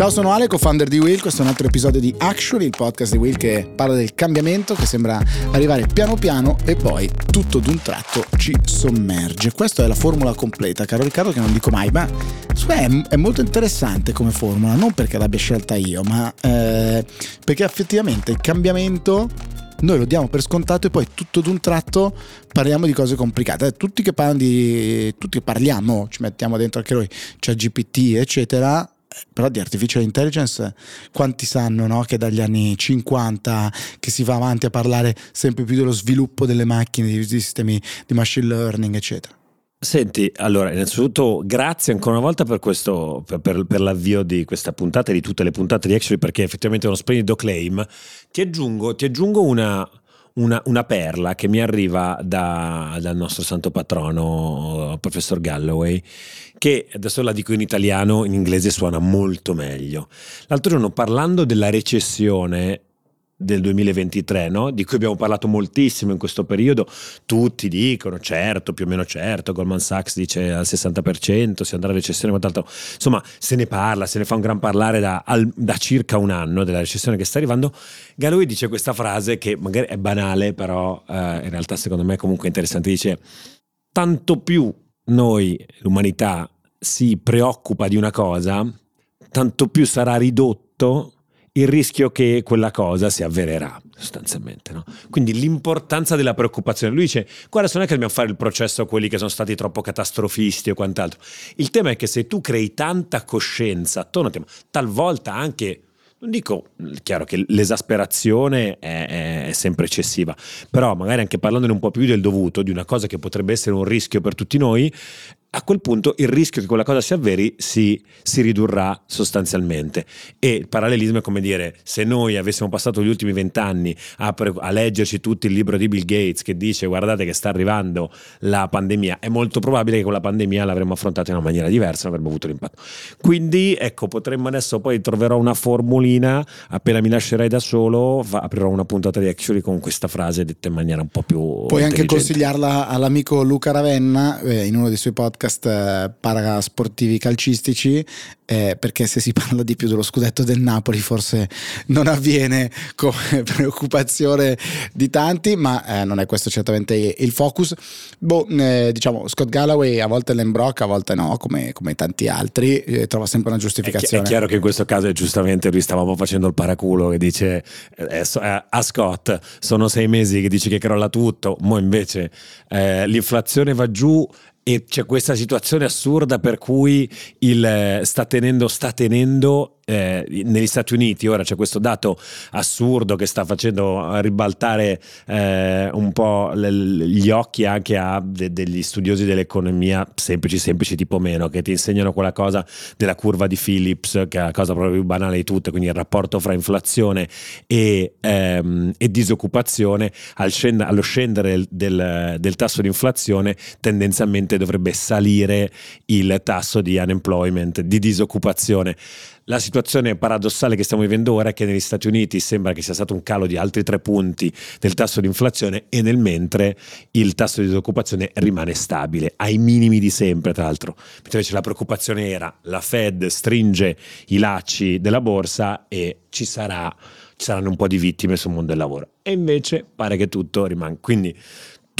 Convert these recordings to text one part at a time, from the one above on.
Ciao, sono Ale, co-founder di Will. Questo è un altro episodio di Actually, il podcast di Will che parla del cambiamento che sembra arrivare piano piano e poi tutto d'un tratto ci sommerge. Questa è la formula completa, caro Riccardo, che non dico mai, ma è, molto interessante come formula, non perché l'abbia scelta io, ma eh, perché effettivamente il cambiamento noi lo diamo per scontato e poi tutto d'un tratto parliamo di cose complicate. Tutti che di. tutti che parliamo, ci mettiamo dentro anche noi, c'è GPT, eccetera. Però di artificial intelligence quanti sanno no? che dagli anni 50 che si va avanti a parlare sempre più dello sviluppo delle macchine, di sistemi di machine learning, eccetera. Senti, allora, innanzitutto grazie ancora una volta per, questo, per, per, per, l'avvio di questa puntata e di tutte le puntate di Actually perché effettivamente è uno splendido claim. Ti aggiungo, ti aggiungo una, una, una, perla che mi arriva da, dal nostro santo patrono, professor Galloway, che adesso la dico in italiano, in inglese suona molto meglio. L'altro giorno parlando della recessione del 2023, no? di cui abbiamo parlato moltissimo in questo periodo, tutti dicono certo, più o meno certo, Goldman Sachs dice al 60%, si andrà a recessione, quant'altro, insomma se ne parla, se ne fa un gran parlare da, al, da circa un anno della recessione che sta arrivando, Galloway dice questa frase che magari è banale, però eh, in realtà secondo me è comunque interessante, dice tanto più noi, l'umanità, si preoccupa di una cosa, tanto più sarà ridotto il rischio che quella cosa si avvererà sostanzialmente. No? Quindi l'importanza della preoccupazione. Lui dice, guarda, non è che dobbiamo fare il processo a quelli che sono stati troppo catastrofisti o quant'altro. Il tema è che se tu crei tanta coscienza attorno a te, talvolta anche non dico, chiaro che l'esasperazione è, è, sempre eccessiva, però magari anche parlandone un po' più del dovuto, di una cosa che potrebbe essere un rischio per tutti noi, a quel punto il rischio che quella cosa si avveri si, si, ridurrà sostanzialmente. E il parallelismo è come dire, se noi avessimo passato gli ultimi vent'anni a, a, leggerci tutto il libro di Bill Gates che dice guardate che sta arrivando la pandemia, è molto probabile che quella pandemia l'avremmo affrontata in una maniera diversa, non avremmo avuto l'impatto. Quindi ecco, potremmo adesso poi troverò una formulina, appena mi lascerai da solo, fa, aprirò una puntata di Actually con questa frase detta in maniera un po' più... Puoi anche consigliarla all'amico Luca Ravenna eh, in uno dei suoi podcast podcast eh, parasportivi calcistici eh, perché se si parla di più dello scudetto del Napoli forse non avviene come preoccupazione di tanti, ma eh, non è questo certamente il focus. Boh, eh, diciamo, Scott Galloway a volte l'embrocca, a volte no, come, come tanti altri, eh, trova sempre una giustificazione. È, chiaro che in questo caso giustamente lui stavamo facendo il paraculo che dice eh, a Scott sono sei mesi che dice che crolla tutto, mo invece l'inflazione va giù e c'è questa situazione assurda per cui il, eh, sta tenendo, sta tenendo eh, negli Stati Uniti ora c'è questo dato assurdo che sta facendo ribaltare eh, un po' le, gli occhi anche a de, degli studiosi dell'economia semplici semplici tipo meno che ti insegnano quella cosa della curva di Phillips che è la cosa proprio più banale di tutte quindi il rapporto fra inflazione e, ehm, e disoccupazione al scend- allo scendere del, del tasso di inflazione tendenzialmente dovrebbe salire il tasso di unemployment di disoccupazione la situazione paradossale che stiamo vivendo ora è che negli Stati Uniti sembra che sia stato un calo di altri tre punti del tasso di inflazione e nel mentre il tasso di disoccupazione rimane stabile, ai minimi di sempre tra l'altro. Mentre invece la preoccupazione era la Fed stringe i lacci della borsa e ci sarà ci saranno un po' di vittime sul mondo del lavoro. E invece pare che tutto rimanga. Quindi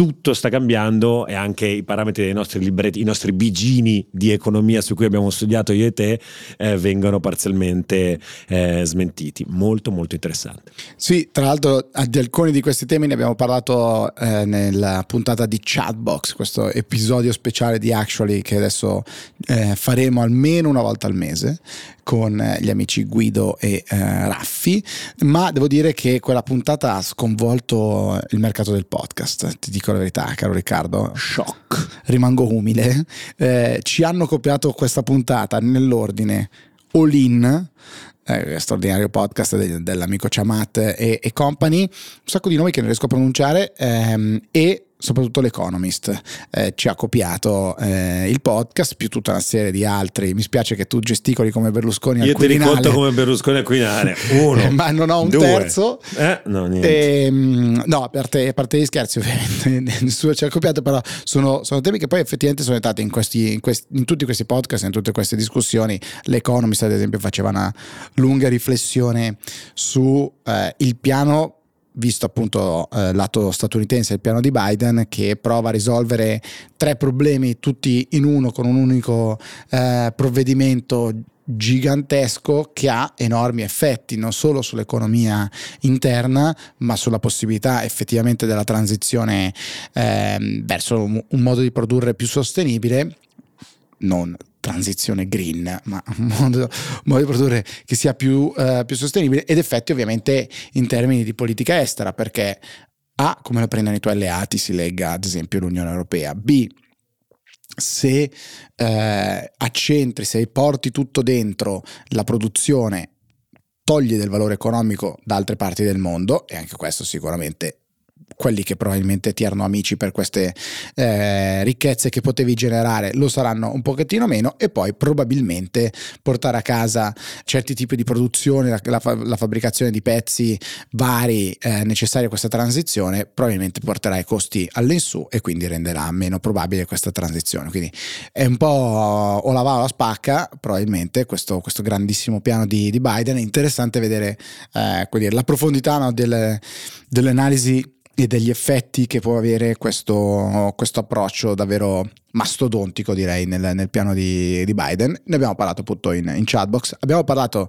tutto sta cambiando e anche i parametri dei nostri libretti, i nostri bigini di economia su cui abbiamo studiato io e te eh, vengono parzialmente eh, smentiti. Molto molto interessante. Sì, tra l'altro di alcuni di questi temi ne abbiamo parlato eh, nella puntata di Chatbox, questo episodio speciale di Actually che adesso eh, faremo almeno una volta al mese con eh, gli amici Guido e eh, Raffi, ma devo dire che quella puntata ha sconvolto il mercato del podcast, ti dico la verità, caro Riccardo. Shock. Rimango umile. Eh, ci hanno copiato questa puntata nell'ordine All In, eh, straordinario podcast de- dell'amico Chamat e-, e, company, un sacco di nomi che non riesco a pronunciare, ehm, e soprattutto l'Economist eh, ci ha copiato eh, il podcast più tutta una serie di altri. Mi spiace che tu gesticoli come Berlusconi io al Quirinale. ti riconto come Berlusconi al Quirinale. Uno ma non ho un due. terzo? Eh, no, niente. e, no a parte, a parte gli scherzi ovviamente nessuno ci ha copiato però sono, sono, temi che poi effettivamente sono entrati in, questi, in, questi, in tutti questi podcast in tutte queste discussioni. l'Economist ad esempio faceva una lunga riflessione su eh, il piano visto appunto eh, lato statunitense il piano di Biden che prova a risolvere tre problemi tutti in uno con un unico eh, provvedimento gigantesco che ha enormi effetti non solo sull'economia interna ma sulla possibilità effettivamente della transizione eh, verso un, modo di produrre più sostenibile non transizione green, ma un modo, modo, di produrre che sia più, uh, più, sostenibile ed effetti ovviamente in termini di politica estera, perché A, come lo prendono i tuoi alleati, si legga ad esempio l'Unione Europea, B, se eh, accentri, se porti tutto dentro la produzione, togli del valore economico da altre parti del mondo, e anche questo sicuramente quelli che probabilmente ti erano amici per queste eh, ricchezze che potevi generare lo saranno un pochettino meno e poi probabilmente portare a casa certi tipi di produzione, la, la, la fabbricazione di pezzi vari eh, necessari a questa transizione probabilmente porterà i costi all'insù e quindi renderà meno probabile questa transizione. Quindi è un po' o la va o la spacca probabilmente questo, questo grandissimo piano di, di, Biden. È interessante vedere eh, dire, la profondità no, delle, delle analisi e degli effetti che può avere questo, questo approccio davvero mastodontico direi nel, nel piano di, di, Biden. Ne abbiamo parlato appunto in, in chatbox, abbiamo parlato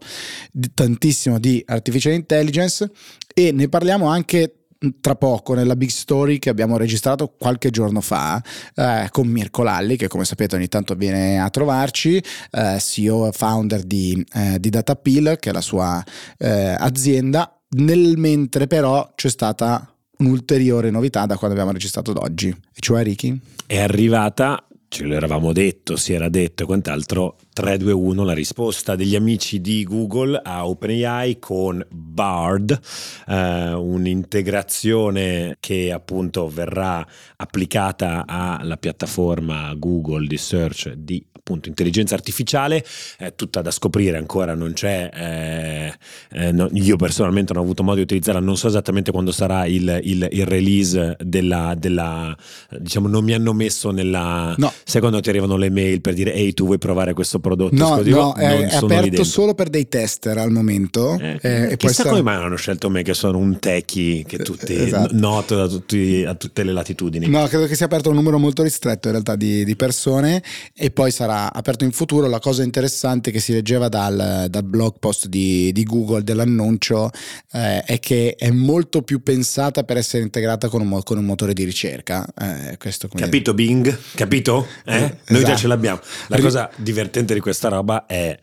di, tantissimo di artificial intelligence e ne parliamo anche tra poco nella big story che abbiamo registrato qualche giorno fa eh, con Mirko Lalli che come sapete ogni tanto viene a trovarci eh, CEO e founder di, eh, di Datapil che è la sua eh, azienda nel mentre però c'è stata un'ulteriore novità da quando abbiamo registrato ad oggi, e cioè Ricky? È arrivata, ce l'eravamo detto, si era detto e quant'altro, 321 la risposta degli amici di Google a OpenAI con Bard, eh, un'integrazione che appunto verrà applicata alla piattaforma Google di search di appunto intelligenza artificiale, eh, tutta da scoprire ancora, non c'è, eh, eh, no, io personalmente non ho avuto modo di utilizzarla, non so esattamente quando sarà il, il, il release della, della, diciamo non mi hanno messo nella, no. secondo ti arrivano le mail per dire ehi tu vuoi provare questo prodotto? No, no è, è aperto solo per dei tester al momento. Eh, eh, chissà come mai hanno scelto me che sono un techie che tutti esatto. noto da tutti, a tutte le latitudini. No, credo che sia aperto un numero molto ristretto in realtà di, di persone e poi sarà aperto in futuro. La cosa interessante che si leggeva dal, dal blog post di, di Google dell'annuncio eh, è che è molto più pensata per essere integrata con un, con un motore di ricerca. Eh, Capito Bing? Capito? Eh? Noi esatto. già ce l'abbiamo. La cosa divertente di questa roba è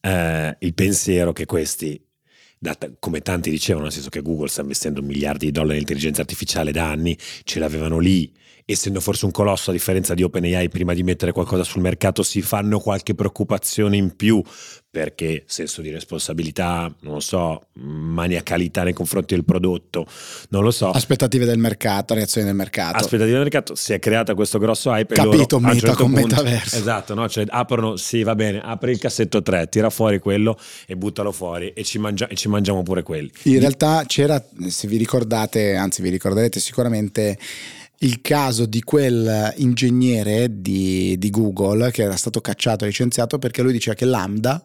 eh, il pensiero che questi come tanti dicevano, nel senso che Google sta investendo miliardi di dollari in intelligenza artificiale da anni, ce l'avevano lì essendo forse un colosso a differenza di OpenAI, prima di mettere qualcosa sul mercato si fanno qualche preoccupazione in più perché senso di responsabilità, non lo so, maniacalità nei confronti del prodotto, non lo so. Aspettative del mercato, reazioni del mercato. Aspettative del mercato, si è creata questo grosso hype. Capito, loro, meta certo con punto, metaverso. Esatto, no? cioè, aprono, sì va bene, apri il cassetto 3, tira fuori quello e buttalo fuori e ci, mangia, e ci mangiamo pure quelli. In realtà c'era, se vi ricordate, anzi vi ricorderete sicuramente il caso di quel ingegnere di, di, Google che era stato cacciato e licenziato perché lui diceva che Lambda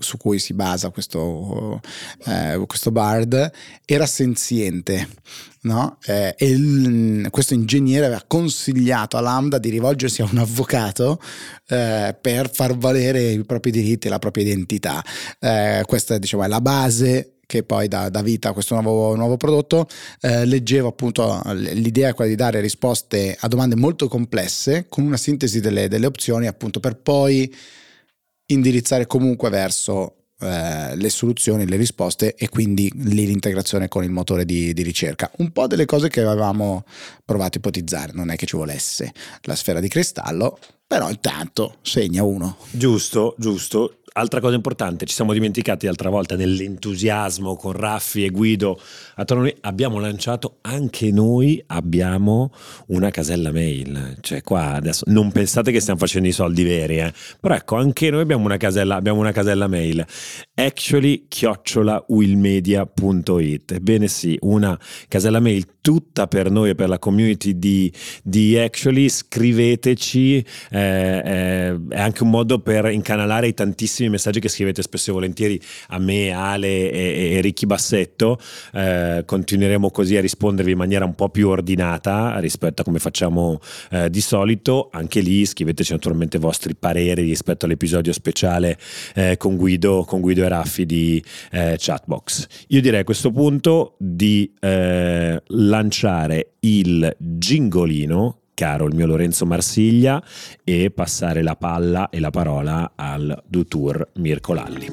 su cui si basa questo, eh, questo Bard era senziente no? eh, e il, questo ingegnere aveva consigliato a Lambda di rivolgersi a un avvocato eh, per far valere i propri diritti e la propria identità eh, questa diciamo, è la base che poi dà, dà vita a questo nuovo, nuovo prodotto, eh, leggevo appunto l'idea è quella di dare risposte a domande molto complesse con una sintesi delle, delle opzioni appunto per poi indirizzare comunque verso eh, le soluzioni, le risposte e quindi lì l'integrazione con il motore di, di, ricerca. Un po' delle cose che avevamo provato a ipotizzare, non è che ci volesse la sfera di cristallo, però intanto segna uno. Giusto, giusto. Altra cosa importante, ci siamo dimenticati l'altra volta nell'entusiasmo con Raffi e Guido a noi, abbiamo lanciato anche noi abbiamo una casella mail, cioè qua adesso non pensate che stiamo facendo i soldi veri, eh? però ecco anche noi abbiamo una casella, abbiamo una casella mail, actually chiocciola willmedia.it, ebbene sì, una casella mail tutta per noi e per la community di, di Actually, scriveteci, eh, eh, è anche un modo per incanalare i tantissimi messaggi che scrivete spesso e volentieri a me, Ale e, e Ricky Bassetto, eh, continueremo così a rispondervi in maniera un po' più ordinata rispetto a come facciamo eh, di solito, anche lì scriveteci naturalmente i vostri pareri rispetto all'episodio speciale eh, con Guido, con Guido e Raffi di eh, Chatbox. Io direi a questo punto di lanciare il gingolino, caro il mio Lorenzo Marsiglia, e passare la palla e la parola al Dutour Mirko Lalli.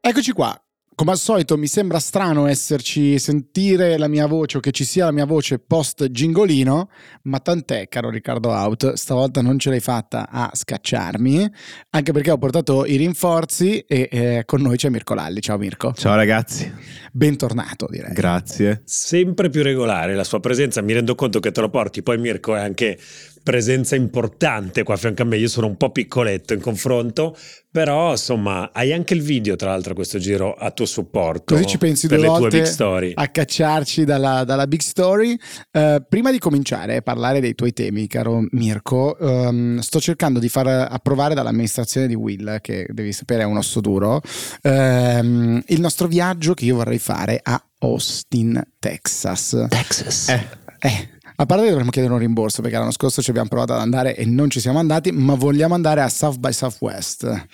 Eccoci qua, come al solito mi sembra strano esserci, sentire la mia voce o che ci sia la mia voce post gingolino, ma tant'è caro Riccardo Out, stavolta non ce l'hai fatta a scacciarmi, anche perché ho portato i rinforzi e eh, con noi c'è Mirko Lalli. Ciao Mirko. Ciao ragazzi. Bentornato direi. Grazie. Sempre più regolare la sua presenza, mi rendo conto che te lo porti, poi Mirko è anche presenza importante qua a fianco a me, io sono un po' piccoletto in confronto, però insomma hai anche il video tra l'altro questo giro a tuo supporto. Così ci pensi per due volte big story. a cacciarci dalla, dalla big story. Uh, prima di cominciare a parlare dei tuoi temi, caro Mirko, um, sto cercando di far approvare dall'amministrazione di Will, che devi sapere è un osso duro, um, il nostro viaggio che io vorrei fare a Austin, Texas. Texas. Eh. eh a parte che dovremmo chiedere un rimborso perché l'anno scorso ci abbiamo provato ad andare e non ci siamo andati, ma vogliamo andare a South by Southwest.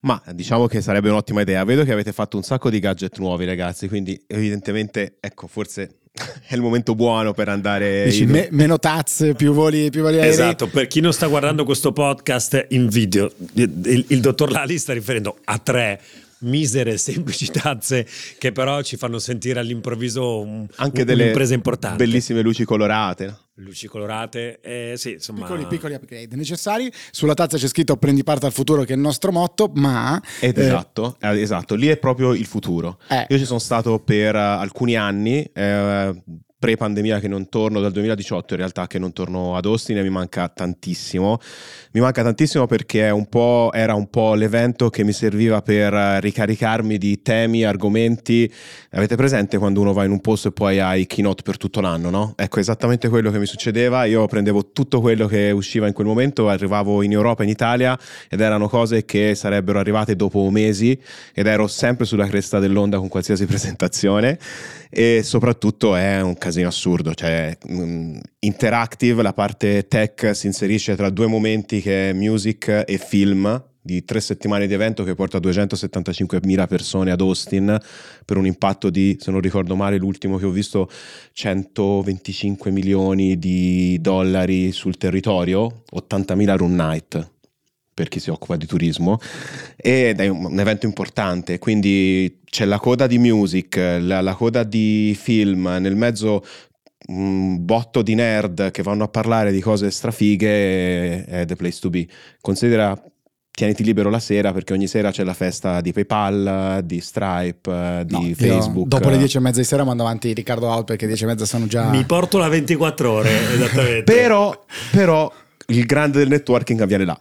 Ma diciamo che sarebbe un'ottima idea. Vedo che avete fatto un sacco di gadget nuovi, ragazzi, quindi evidentemente, ecco, forse è il momento buono per andare Dici, in... me, meno tazze, più voli, più voli aerei. Esatto, per chi non sta guardando questo podcast in video, il, il dottor Lali sta riferendo a tre misere, semplici tazze che però ci fanno sentire all'improvviso un, anche un, delle un'impresa importante. Bellissime luci colorate. Luci colorate, eh, sì, insomma. Piccoli, piccoli upgrade necessari. Sulla tazza c'è scritto prendi parte al futuro, che è il nostro motto, ma. Ed eh, esatto, eh, esatto, lì è proprio il futuro. Eh. Io ci sono stato per uh, alcuni anni. Eh, pre-pandemia che non torno, dal 2018 in realtà che non torno ad Austin e mi manca tantissimo. Mi manca tantissimo perché un era un po' l'evento che mi serviva per ricaricarmi di temi, argomenti. Avete presente quando uno va in un posto e poi hai keynote per tutto l'anno, no? Ecco, esattamente quello che mi succedeva. Io prendevo tutto quello che usciva in quel momento, arrivavo in Europa, in Italia ed erano cose che sarebbero arrivate dopo mesi ed ero sempre sulla cresta dell'onda con qualsiasi presentazione e soprattutto è un casino assurdo, cioè um, interactive, la parte tech si inserisce tra due momenti che è music e film di tre settimane di evento che porta 275.000 persone ad Austin per un impatto di, se non ricordo male, l'ultimo che ho visto, 125 milioni di dollari sul territorio, 80.000 room night per chi si occupa di turismo ed è un, evento importante, quindi c'è la coda di music, la, la coda di film, nel mezzo un botto di nerd che vanno a parlare di cose strafighe è the place to be. Considera tieniti libero la sera perché ogni sera c'è la festa di PayPal, di Stripe, di no, Facebook. Dopo le dieci e mezza di sera mando avanti Riccardo Out perché dieci e mezza sono già... Mi porto la 24 ore, esattamente. però, però il grande del networking avviene là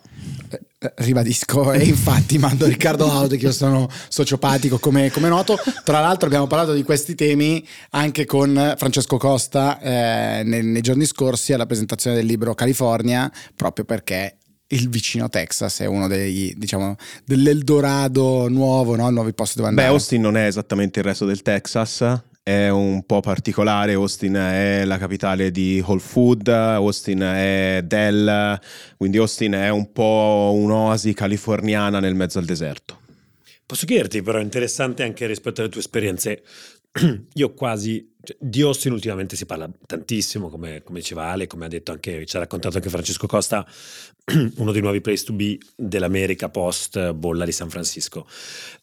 ribadisco e infatti mando Riccardo Out che io sono sociopatico come, come, noto tra l'altro abbiamo parlato di questi temi anche con Francesco Costa eh, nei, nei, giorni scorsi alla presentazione del libro California proprio perché il vicino Texas è uno dei, diciamo, dell'Eldorado nuovo, no? nuovi posti dove andare. Beh, Austin non è esattamente il resto del Texas, è un po' particolare, Austin è la capitale di Whole Food, Austin è Dell, quindi Austin è un po' un'oasi californiana nel mezzo al deserto. Posso chiederti però, interessante anche rispetto alle tue esperienze, io quasi, cioè, di Austin ultimamente si parla tantissimo, come, come diceva Ale, come ha detto anche, ci ha raccontato anche Francesco Costa, uno dei nuovi place to be dell'America post bolla di San Francisco.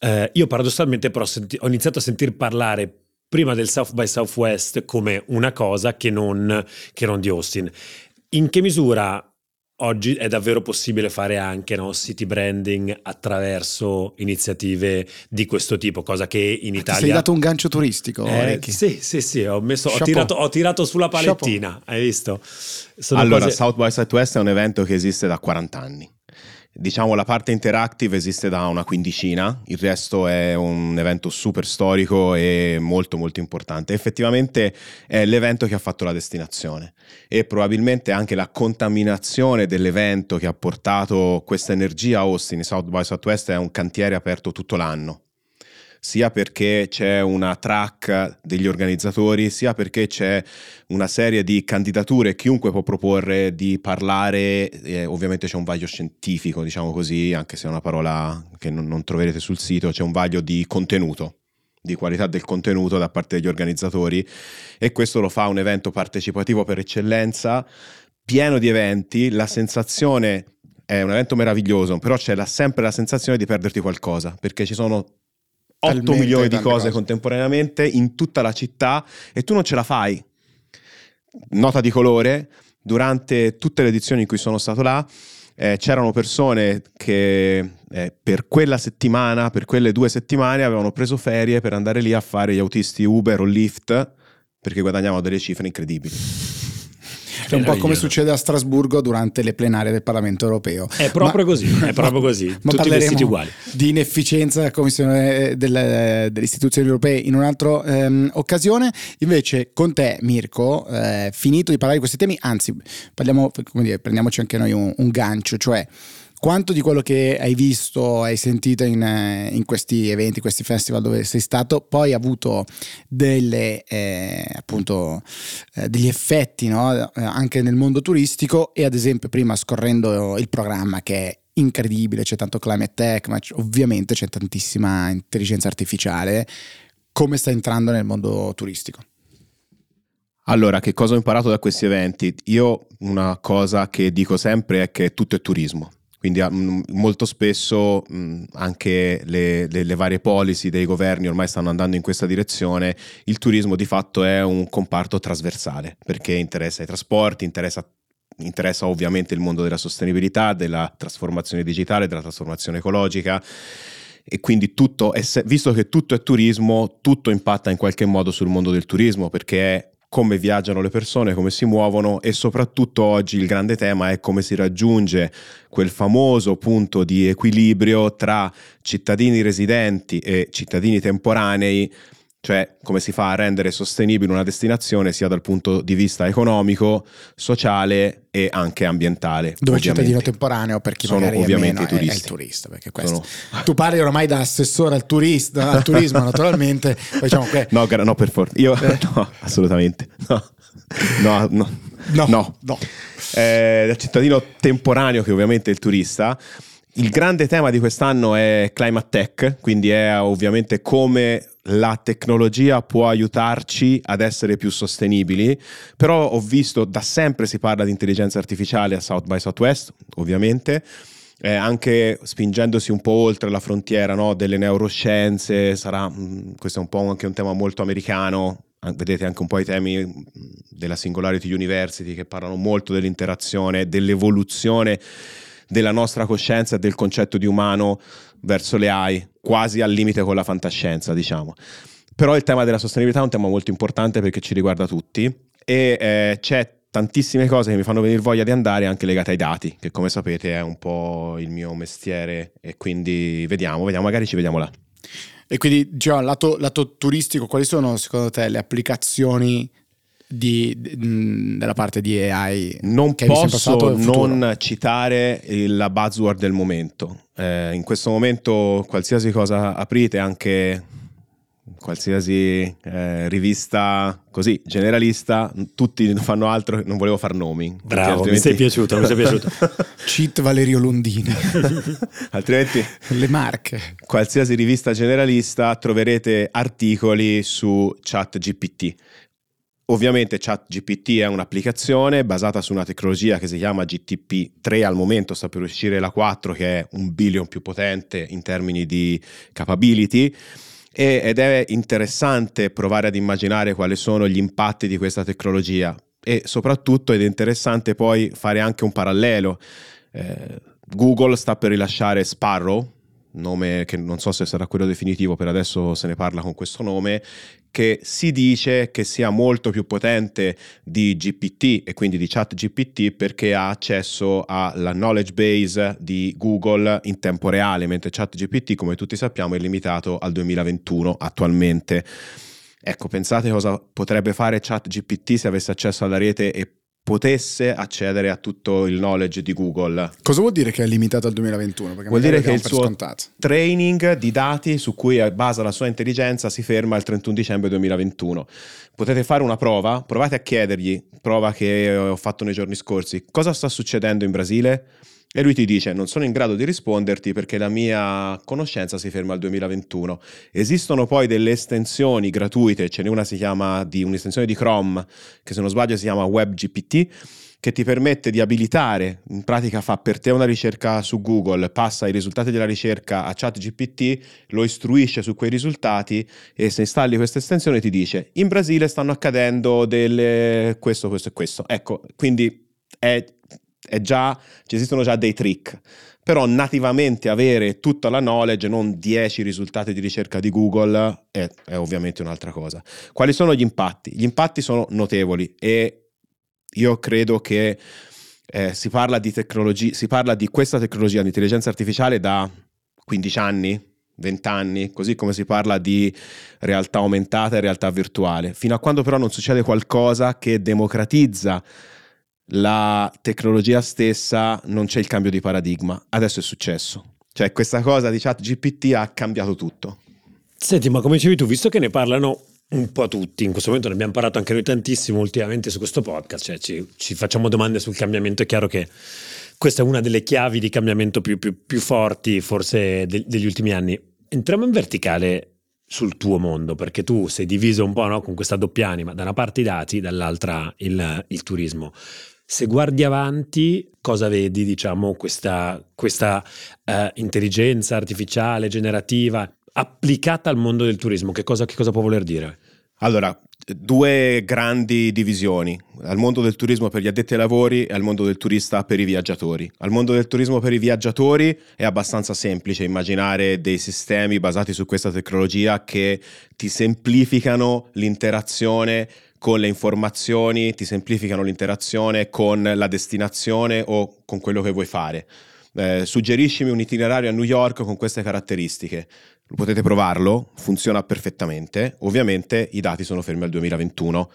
Eh, io paradossalmente però senti, ho iniziato a sentir parlare prima del South by Southwest come una cosa che non, che non di Austin. in che misura oggi è davvero possibile fare anche no, city branding attraverso iniziative di questo tipo, cosa che in Italia... Ti sei dato un gancio turistico, eh, Sì, sì, sì, ho, messo, ho, tirato, ho tirato, sulla palettina, Chapeau. hai visto? Sono allora, cose... South by Southwest è un evento che esiste da 40 anni. Diciamo la parte interactive esiste da una quindicina, il resto è un evento super storico e molto molto importante. Effettivamente è l'evento che ha fatto la destinazione e probabilmente anche la contaminazione dell'evento che ha portato questa energia a Austin, South by Southwest è un cantiere aperto tutto l'anno sia perché c'è una track degli organizzatori, sia perché c'è una serie di candidature, chiunque può proporre di parlare, eh, ovviamente c'è un vaglio scientifico, diciamo così, anche se è una parola che non, non troverete sul sito, c'è un vaglio di contenuto di qualità del contenuto da parte degli organizzatori e questo lo fa un evento partecipativo per eccellenza, pieno di eventi, la sensazione è un evento meraviglioso, però c'è la, sempre la sensazione di perderti qualcosa, perché ci sono 8 milioni di cose, cose contemporaneamente in tutta la città e tu non ce la fai. Nota di colore, durante tutte le edizioni in cui sono stato là, eh, c'erano persone che eh, per quella settimana, per quelle due settimane, avevano preso ferie per andare lì a fare gli autisti Uber o Lyft perché guadagnavano delle cifre incredibili. È un po' come succede a Strasburgo durante le plenarie del Parlamento europeo. È proprio ma, così, è proprio così. Ma Tutti vestiti uguali. Di inefficienza della Commissione delle, delle, istituzioni europee in un'altra ehm, occasione. Invece, con te, Mirko, eh, finito di parlare di questi temi, anzi, parliamo, come dire, prendiamoci anche noi un, un gancio, cioè quanto di quello che hai visto, hai sentito in, eh, in questi eventi, questi festival dove sei stato, poi ha avuto delle, eh, appunto, eh, degli effetti no? Eh, anche nel mondo turistico e ad esempio prima scorrendo il programma che è incredibile, c'è tanto climate tech, ma ovviamente c'è tantissima intelligenza artificiale, come sta entrando nel mondo turistico? Allora, che cosa ho imparato da questi eventi? Io una cosa che dico sempre è che tutto è turismo quindi mm, molto spesso mm, anche le, le, le, varie policy dei governi ormai stanno andando in questa direzione. Il turismo di fatto è un comparto trasversale perché interessa i trasporti, interessa, interessa ovviamente il mondo della sostenibilità, della trasformazione digitale, della trasformazione ecologica e quindi tutto, visto che tutto è turismo, tutto impatta in qualche modo sul mondo del turismo perché come viaggiano le persone, come si muovono e soprattutto oggi il grande tema è come si raggiunge quel famoso punto di equilibrio tra cittadini residenti e cittadini temporanei cioè come si fa a rendere sostenibile una destinazione sia dal punto di vista economico, sociale e anche ambientale. Dove il cittadino temporaneo per chi sono magari ovviamente è, meno, è, è, il turista, perché questo sono... tu parli ormai da assessore al, turista, al turismo naturalmente, diciamo che... no, no, per forza, io eh. no, assolutamente, no, no, no, no, no. no. Eh, da cittadino temporaneo che ovviamente è il turista. Il grande tema di quest'anno è climate tech, quindi è ovviamente come la tecnologia può aiutarci ad essere più sostenibili, però ho visto da sempre si parla di intelligenza artificiale a South by Southwest, ovviamente. Eh, anche spingendosi un po' oltre la frontiera no, delle neuroscienze, sarà, mm, questo è un po' anche un tema molto americano, vedete anche un po' i temi mm, della Singularity University che parlano molto dell'interazione, dell'evoluzione della nostra coscienza e del concetto di umano verso le AI, quasi al limite con la fantascienza, diciamo. Però il tema della sostenibilità è un tema molto importante perché ci riguarda tutti e eh, c'è tantissime cose che mi fanno venire voglia di andare anche legate ai dati, che come sapete è un po' il mio mestiere e quindi vediamo, vediamo, magari ci vediamo là. E quindi, diciamo, lato, lato turistico, quali sono secondo te le applicazioni di, di, della parte di AI. Non posso non citare la buzzword del momento. Eh, in questo momento qualsiasi cosa aprite, anche qualsiasi eh, rivista così generalista, tutti fanno altro, non volevo far nomi. Bravo, altrimenti... mi sei piaciuto, mi sei piaciuto. Cheat Valerio Londini. altrimenti le marche. Qualsiasi rivista generalista troverete articoli su chat GPT Ovviamente ChatGPT è un'applicazione basata su una tecnologia che si chiama GTP3 al momento, sta per uscire la 4 che è un billion più potente in termini di capability ed è interessante provare ad immaginare quali sono gli impatti di questa tecnologia. e soprattutto ed è interessante poi fare anche un parallelo. Eh, Google sta per rilasciare Sparrow, nome che non so se sarà quello definitivo, per adesso se ne parla con questo nome, che si dice che sia molto più potente di GPT e quindi di chat GPT perché ha accesso alla knowledge base di Google in tempo reale, mentre chat GPT, come tutti sappiamo, è limitato al 2021 attualmente. Ecco, pensate cosa potrebbe fare chat GPT se avesse accesso alla rete e potesse accedere a tutto il knowledge di Google. Cosa vuol dire che è limitato al 2021? Perché vuol dire che il suo scontato. training di dati su cui basa la sua intelligenza si ferma il 31 dicembre 2021. Potete fare una prova, provate a chiedergli, prova che ho fatto nei giorni scorsi, cosa sta succedendo in Brasile? E lui ti dice: Non sono in grado di risponderti perché la mia conoscenza si ferma al 2021. Esistono poi delle estensioni gratuite, ce n'è una si chiama di un'estensione di Chrome, che se non sbaglio si chiama WebGPT, che ti permette di abilitare, in pratica fa per te una ricerca su Google, passa i risultati della ricerca a ChatGPT, lo istruisce su quei risultati e se installi questa estensione ti dice in Brasile stanno accadendo delle questo, questo e questo. Ecco, quindi è già, ci esistono già dei trick. Però nativamente avere tutta la knowledge, non 10 risultati di ricerca di Google, è, è ovviamente un'altra cosa. Quali sono gli impatti? Gli impatti sono notevoli e io credo che eh, si parla di tecnologia, si parla di questa tecnologia di intelligenza artificiale da 15 anni, 20 anni, così come si parla di realtà aumentata e realtà virtuale, fino a quando però non succede qualcosa che democratizza la tecnologia stessa non c'è il cambio di paradigma. Adesso è successo. Cioè questa cosa di chat GPT ha cambiato tutto. Senti, ma come dicevi tu, visto che ne parlano un po' tutti, in questo momento ne abbiamo parlato anche noi tantissimo ultimamente su questo podcast, cioè ci, ci facciamo domande sul cambiamento, è chiaro che questa è una delle chiavi di cambiamento più, più, più forti forse de, degli ultimi anni. Entriamo in verticale sul tuo mondo, perché tu sei diviso un po' no, con questa doppia anima, da una parte i dati, dall'altra il, il turismo. Se guardi avanti, cosa vedi, diciamo, questa, questa uh, intelligenza artificiale, generativa, applicata al mondo del turismo? Che cosa, che cosa può voler dire? Allora, due grandi divisioni, al mondo del turismo per gli addetti ai lavori e al mondo del turista per i viaggiatori. Al mondo del turismo per i viaggiatori è abbastanza semplice immaginare dei sistemi basati su questa tecnologia che ti semplificano l'interazione con le informazioni, ti semplificano l'interazione con la destinazione o con quello che vuoi fare. Eh, suggeriscimi un itinerario a New York con queste caratteristiche. Potete provarlo, funziona perfettamente. Ovviamente i dati sono fermi al 2021,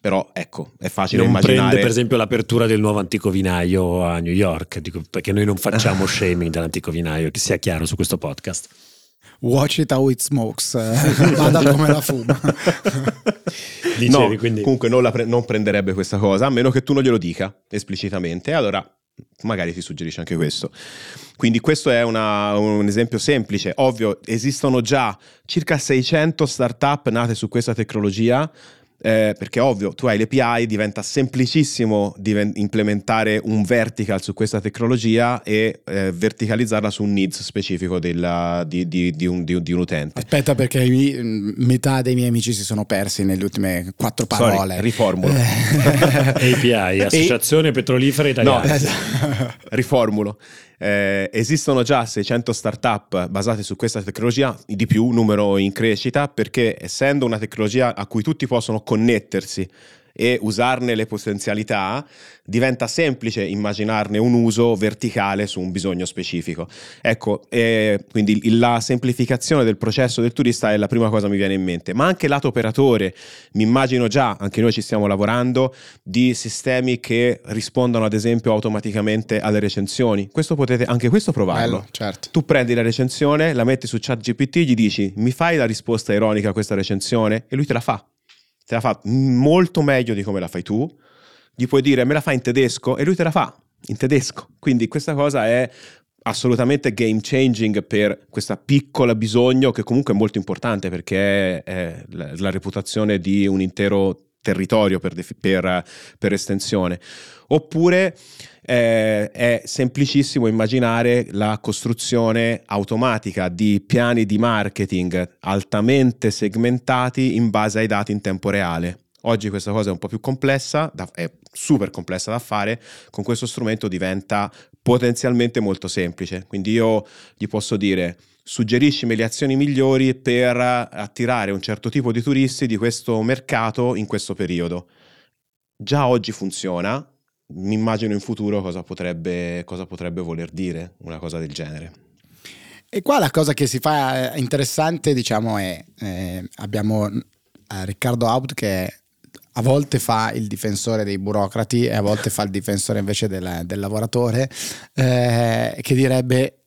però ecco, è facile non immaginare. prende per esempio l'apertura del nuovo antico vinaio a New York, dico, perché noi non facciamo shaming dell'antico vinaio, che sia chiaro su questo podcast. Watch it how it smokes, vada come la fuma. Dicevi, no, quindi... comunque non, pre- non, prenderebbe questa cosa, a meno che tu non glielo dica esplicitamente. Allora, magari ti suggerisce anche questo. Quindi questo è una, un esempio semplice. Ovvio, esistono già circa 600 startup nate su questa tecnologia eh, perché ovvio, tu hai l'API, diventa semplicissimo diven- implementare un vertical su questa tecnologia e eh, verticalizzarla su un needs specifico della, di, di, di, un, di, un, utente. Aspetta, perché mi, metà dei miei amici si sono persi nelle ultime quattro parole. Sorry, riformulo. API, Associazione e... Petrolifera Italiana. No, riformulo. Eh, esistono già 600 startup basate su questa tecnologia, di più, numero in crescita, perché essendo una tecnologia a cui tutti possono connettersi e usarne le potenzialità, diventa semplice immaginarne un uso verticale su un bisogno specifico. Ecco, eh, quindi la semplificazione del processo del turista è la prima cosa che mi viene in mente, ma anche lato operatore, mi immagino già, anche noi ci stiamo lavorando, di sistemi che rispondono ad esempio automaticamente alle recensioni. Questo potete anche questo provarlo. Bello, certo. Tu prendi la recensione, la metti su ChatGPT, gli dici mi fai la risposta ironica a questa recensione e lui te la fa te la fa molto meglio di come la fai tu, gli puoi dire me la fai in tedesco e lui te la fa in tedesco. Quindi questa cosa è assolutamente game changing per questa piccola bisogno che comunque è molto importante perché è la reputazione di un intero territorio per, per, per estensione. Oppure eh, è semplicissimo immaginare la costruzione automatica di piani di marketing altamente segmentati in base ai dati in tempo reale. Oggi questa cosa è un po' più complessa, da, è super complessa da fare, con questo strumento diventa potenzialmente molto semplice. Quindi io gli posso dire suggeriscimi le azioni migliori per attirare un certo tipo di turisti di questo mercato in questo periodo. Già oggi funziona, mi immagino in futuro cosa potrebbe, cosa potrebbe voler dire una cosa del genere. E qua la cosa che si fa eh, interessante, diciamo, è eh, abbiamo eh, Riccardo Out che a volte fa il difensore dei burocrati e a volte fa il difensore invece del, del lavoratore, eh, che direbbe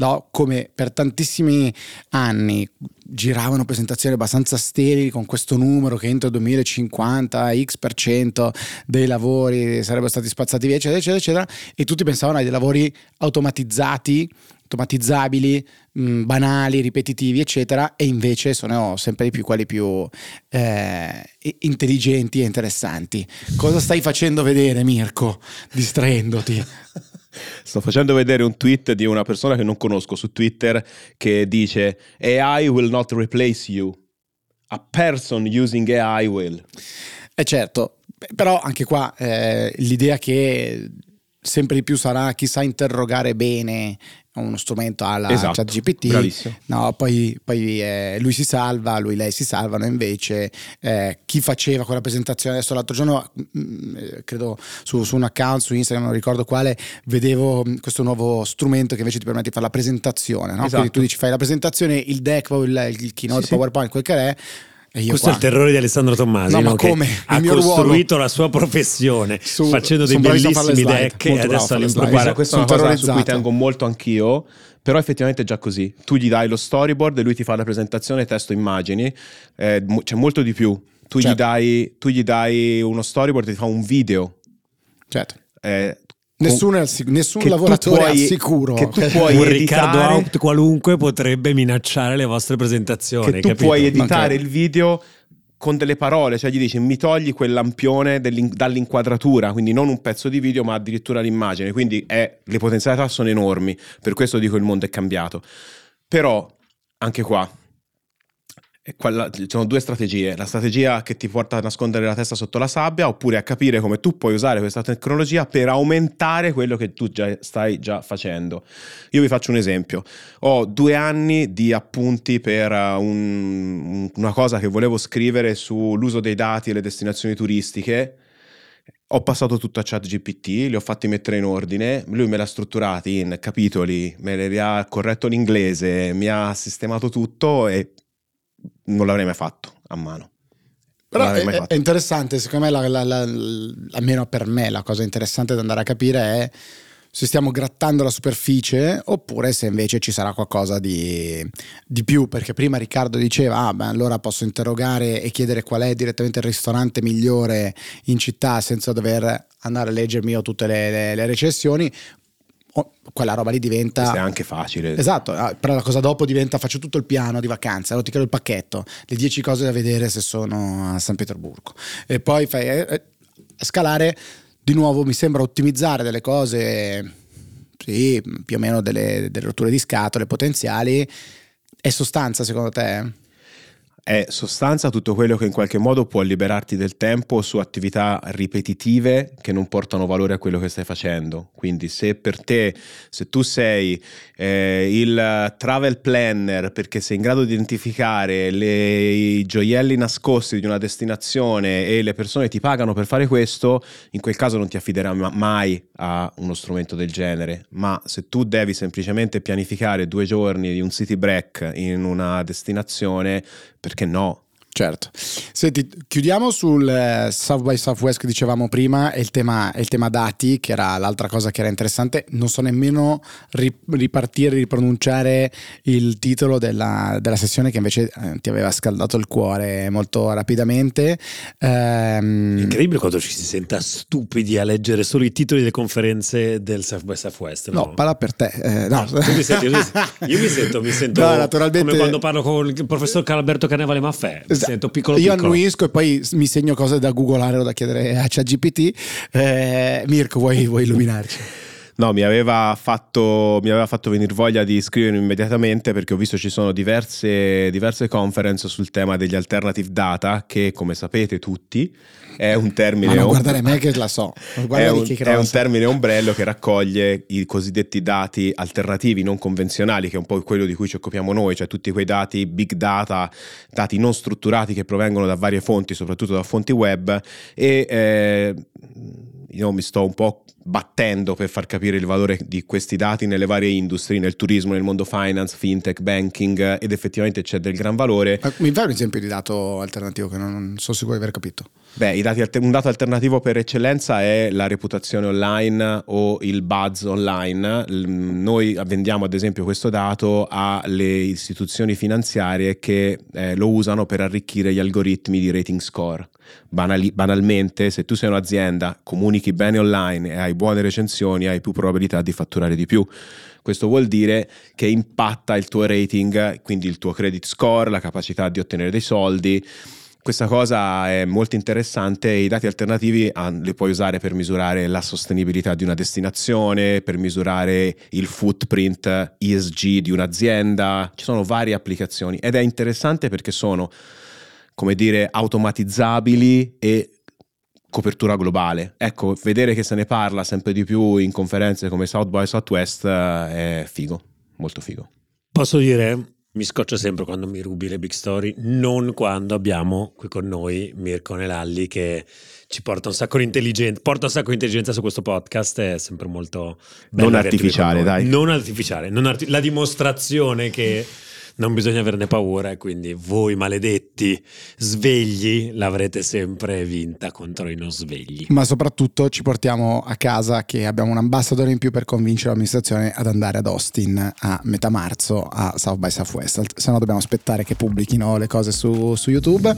No, come per tantissimi anni giravano presentazioni abbastanza sterili con questo numero che entro il 2050 x per cento dei lavori sarebbero stati spazzati via, eccetera, eccetera, eccetera, e tutti pensavano ai lavori automatizzati automatizzabili, mh, mm, banali, ripetitivi, eccetera, e invece sono sempre di più quelli più eh, intelligenti e interessanti. Cosa stai facendo vedere, Mirko, distraendoti? Sto facendo vedere un tweet di una persona che non conosco su Twitter che dice AI will not replace you. A person using AI will. Eh certo, però anche qua eh, l'idea che sempre di più sarà chi sa interrogare bene uno strumento alla esatto, ChatGPT, no, poi, poi eh, lui si salva, lui lei si salvano, invece eh, chi faceva quella presentazione, adesso l'altro giorno mh, mm, eh, credo su, su, un account su Instagram, non ricordo quale, vedevo mm, questo nuovo strumento che invece ti permette di fare la presentazione, no? esatto. quindi tu dici fai la presentazione, il deck, il, il keynote, sì, PowerPoint, quel che è, questo qua. è il terrore di Alessandro Tommasi, no, no? come? ha costruito la sua professione su, facendo dei bellissimi deck e adesso le Guarda, questa è una cosa su cui tengo molto anch'io. Però effettivamente è già così. Tu gli dai lo storyboard e lui ti fa la presentazione testo immagini. Eh, c'è molto di più. Tu, certo. gli dai, tu, gli dai, uno storyboard e ti fa un video. Certo. Eh, Nessuno, è nessun lavoratore puoi, è sicuro che tu puoi un Riccardo Haupt qualunque potrebbe minacciare le vostre presentazioni che tu capito? puoi editare il video con delle parole, cioè gli dici mi togli quel lampione dall'inquadratura, quindi non un pezzo di video ma addirittura l'immagine, quindi è, le potenzialità sono enormi, per questo dico il mondo è cambiato. Però anche qua quella, ci sono due strategie, la strategia che ti porta a nascondere la testa sotto la sabbia oppure a capire come tu puoi usare questa tecnologia per aumentare quello che tu già stai già facendo. Io vi faccio un esempio, ho due anni di appunti per uh, un, una cosa che volevo scrivere sull'uso dei dati e le destinazioni turistiche. Ho passato tutto a ChatGPT, li ho fatti mettere in ordine, lui me l'ha strutturati in capitoli, me li ha corretto l'inglese, mi ha sistemato tutto e non l'avrei mai fatto a mano. Però è, è, interessante, secondo me, la, la, la, almeno per me, la cosa interessante da andare a capire è se stiamo grattando la superficie oppure se invece ci sarà qualcosa di, di più, perché prima Riccardo diceva, ah beh allora posso interrogare e chiedere qual è direttamente il ristorante migliore in città senza dover andare a leggermi io tutte le, le, le recensioni, quella roba lì diventa. Questo è anche facile. Esatto, ah, però la cosa dopo diventa faccio tutto il piano di vacanza, allora ti creo il pacchetto, le 10 cose da vedere se sono a San Pietroburgo. E poi fai eh, eh, scalare di nuovo, mi sembra ottimizzare delle cose, sì, più o meno delle, delle rotture di scatole potenziali. È sostanza secondo te? È sostanza tutto quello che in qualche modo può liberarti del tempo su attività ripetitive che non portano valore a quello che stai facendo. Quindi se per te, se tu sei eh, il travel planner perché sei in grado di identificare le, i gioielli nascosti di una destinazione e le persone ti pagano per fare questo, in quel caso non ti affiderai mai a uno strumento del genere. Ma se tu devi semplicemente pianificare due giorni di un city break in una destinazione, perché no? Certo. Senti, chiudiamo sul eh, South by Southwest che dicevamo prima e il, tema, il tema dati, che era l'altra cosa che era interessante. Non so nemmeno ripartire, ripronunciare il titolo della, della sessione che invece eh, ti aveva scaldato il cuore molto rapidamente. Ehm... Incredibile quando ci si senta stupidi a leggere solo i titoli delle conferenze del South by Southwest. No, no parla per te. Eh, no. no mi senti, io, mi sento, mi sento no, naturalmente... come quando parlo con il professor Caralberto Canevale Maffè sento piccolo Io piccolo. annuisco e poi mi segno cose da googolare o da chiedere a ChatGPT. Eh, Mirko, vuoi, vuoi illuminarci? No, mi aveva, fatto, mi aveva fatto venire voglia di iscrivermi immediatamente perché ho visto ci sono diverse, diverse conference sul tema degli alternative data che, come sapete tutti, è un termine... Ma non guardare me che la so. È un, è un termine ombrello che raccoglie i cosiddetti dati alternativi, non convenzionali, che è un po' quello di cui ci occupiamo noi, cioè tutti quei dati big data, dati non strutturati che provengono da varie fonti, soprattutto da fonti web e... Eh, io mi sto un po' battendo per far capire il valore di questi dati nelle varie industrie, nel turismo, nel mondo finance, fintech, banking ed effettivamente c'è del gran valore. Mi fai un esempio di dato alternativo che non sono sicuro di aver capito? Beh, dati, un dato alternativo per eccellenza è la reputazione online o il buzz online. Noi vendiamo ad esempio questo dato alle istituzioni finanziarie che eh, lo usano per arricchire gli algoritmi di rating score. Banali, banalmente, se tu sei un'azienda, comunichi bene online e hai buone recensioni, hai più probabilità di fatturare di più. Questo vuol dire che impatta il tuo rating, quindi il tuo credit score, la capacità di ottenere dei soldi. Questa cosa è molto interessante i dati alternativi ah, li puoi usare per misurare la sostenibilità di una destinazione, per misurare il footprint ESG di un'azienda. Ci sono varie applicazioni ed è interessante perché sono come dire, automatizzabili e copertura globale. Ecco, vedere che se ne parla sempre di più in conferenze come South by Southwest eh, è figo, molto figo. Posso dire, mi scoccia sempre quando mi rubi le big story, non quando abbiamo qui con noi Mirko Nelalli che ci porta un sacco di intelligenza, porta un sacco di intelligenza su questo podcast, è sempre molto. Non artificiale, dai. Non artificiale, non arti- la dimostrazione che non bisogna averne paura e quindi voi maledetti svegli l'avrete sempre vinta contro i non svegli. Ma soprattutto ci portiamo a casa che abbiamo un ambassadore in più per convincere l'amministrazione ad andare ad Austin a metà marzo a South by Southwest, se no dobbiamo aspettare che pubblichino le cose su, su YouTube.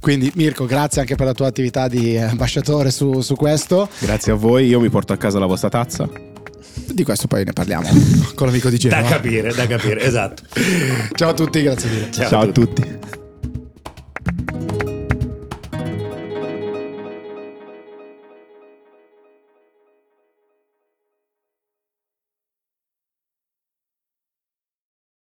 Quindi Mirko, grazie anche per la tua attività di ambasciatore su, su questo. Grazie a voi, io mi porto a casa la vostra tazza. Di questo poi ne parliamo con l'amico di Genova. Da capire, da capire, esatto. Ciao a tutti, grazie mille. Ciao, Ciao a tutti.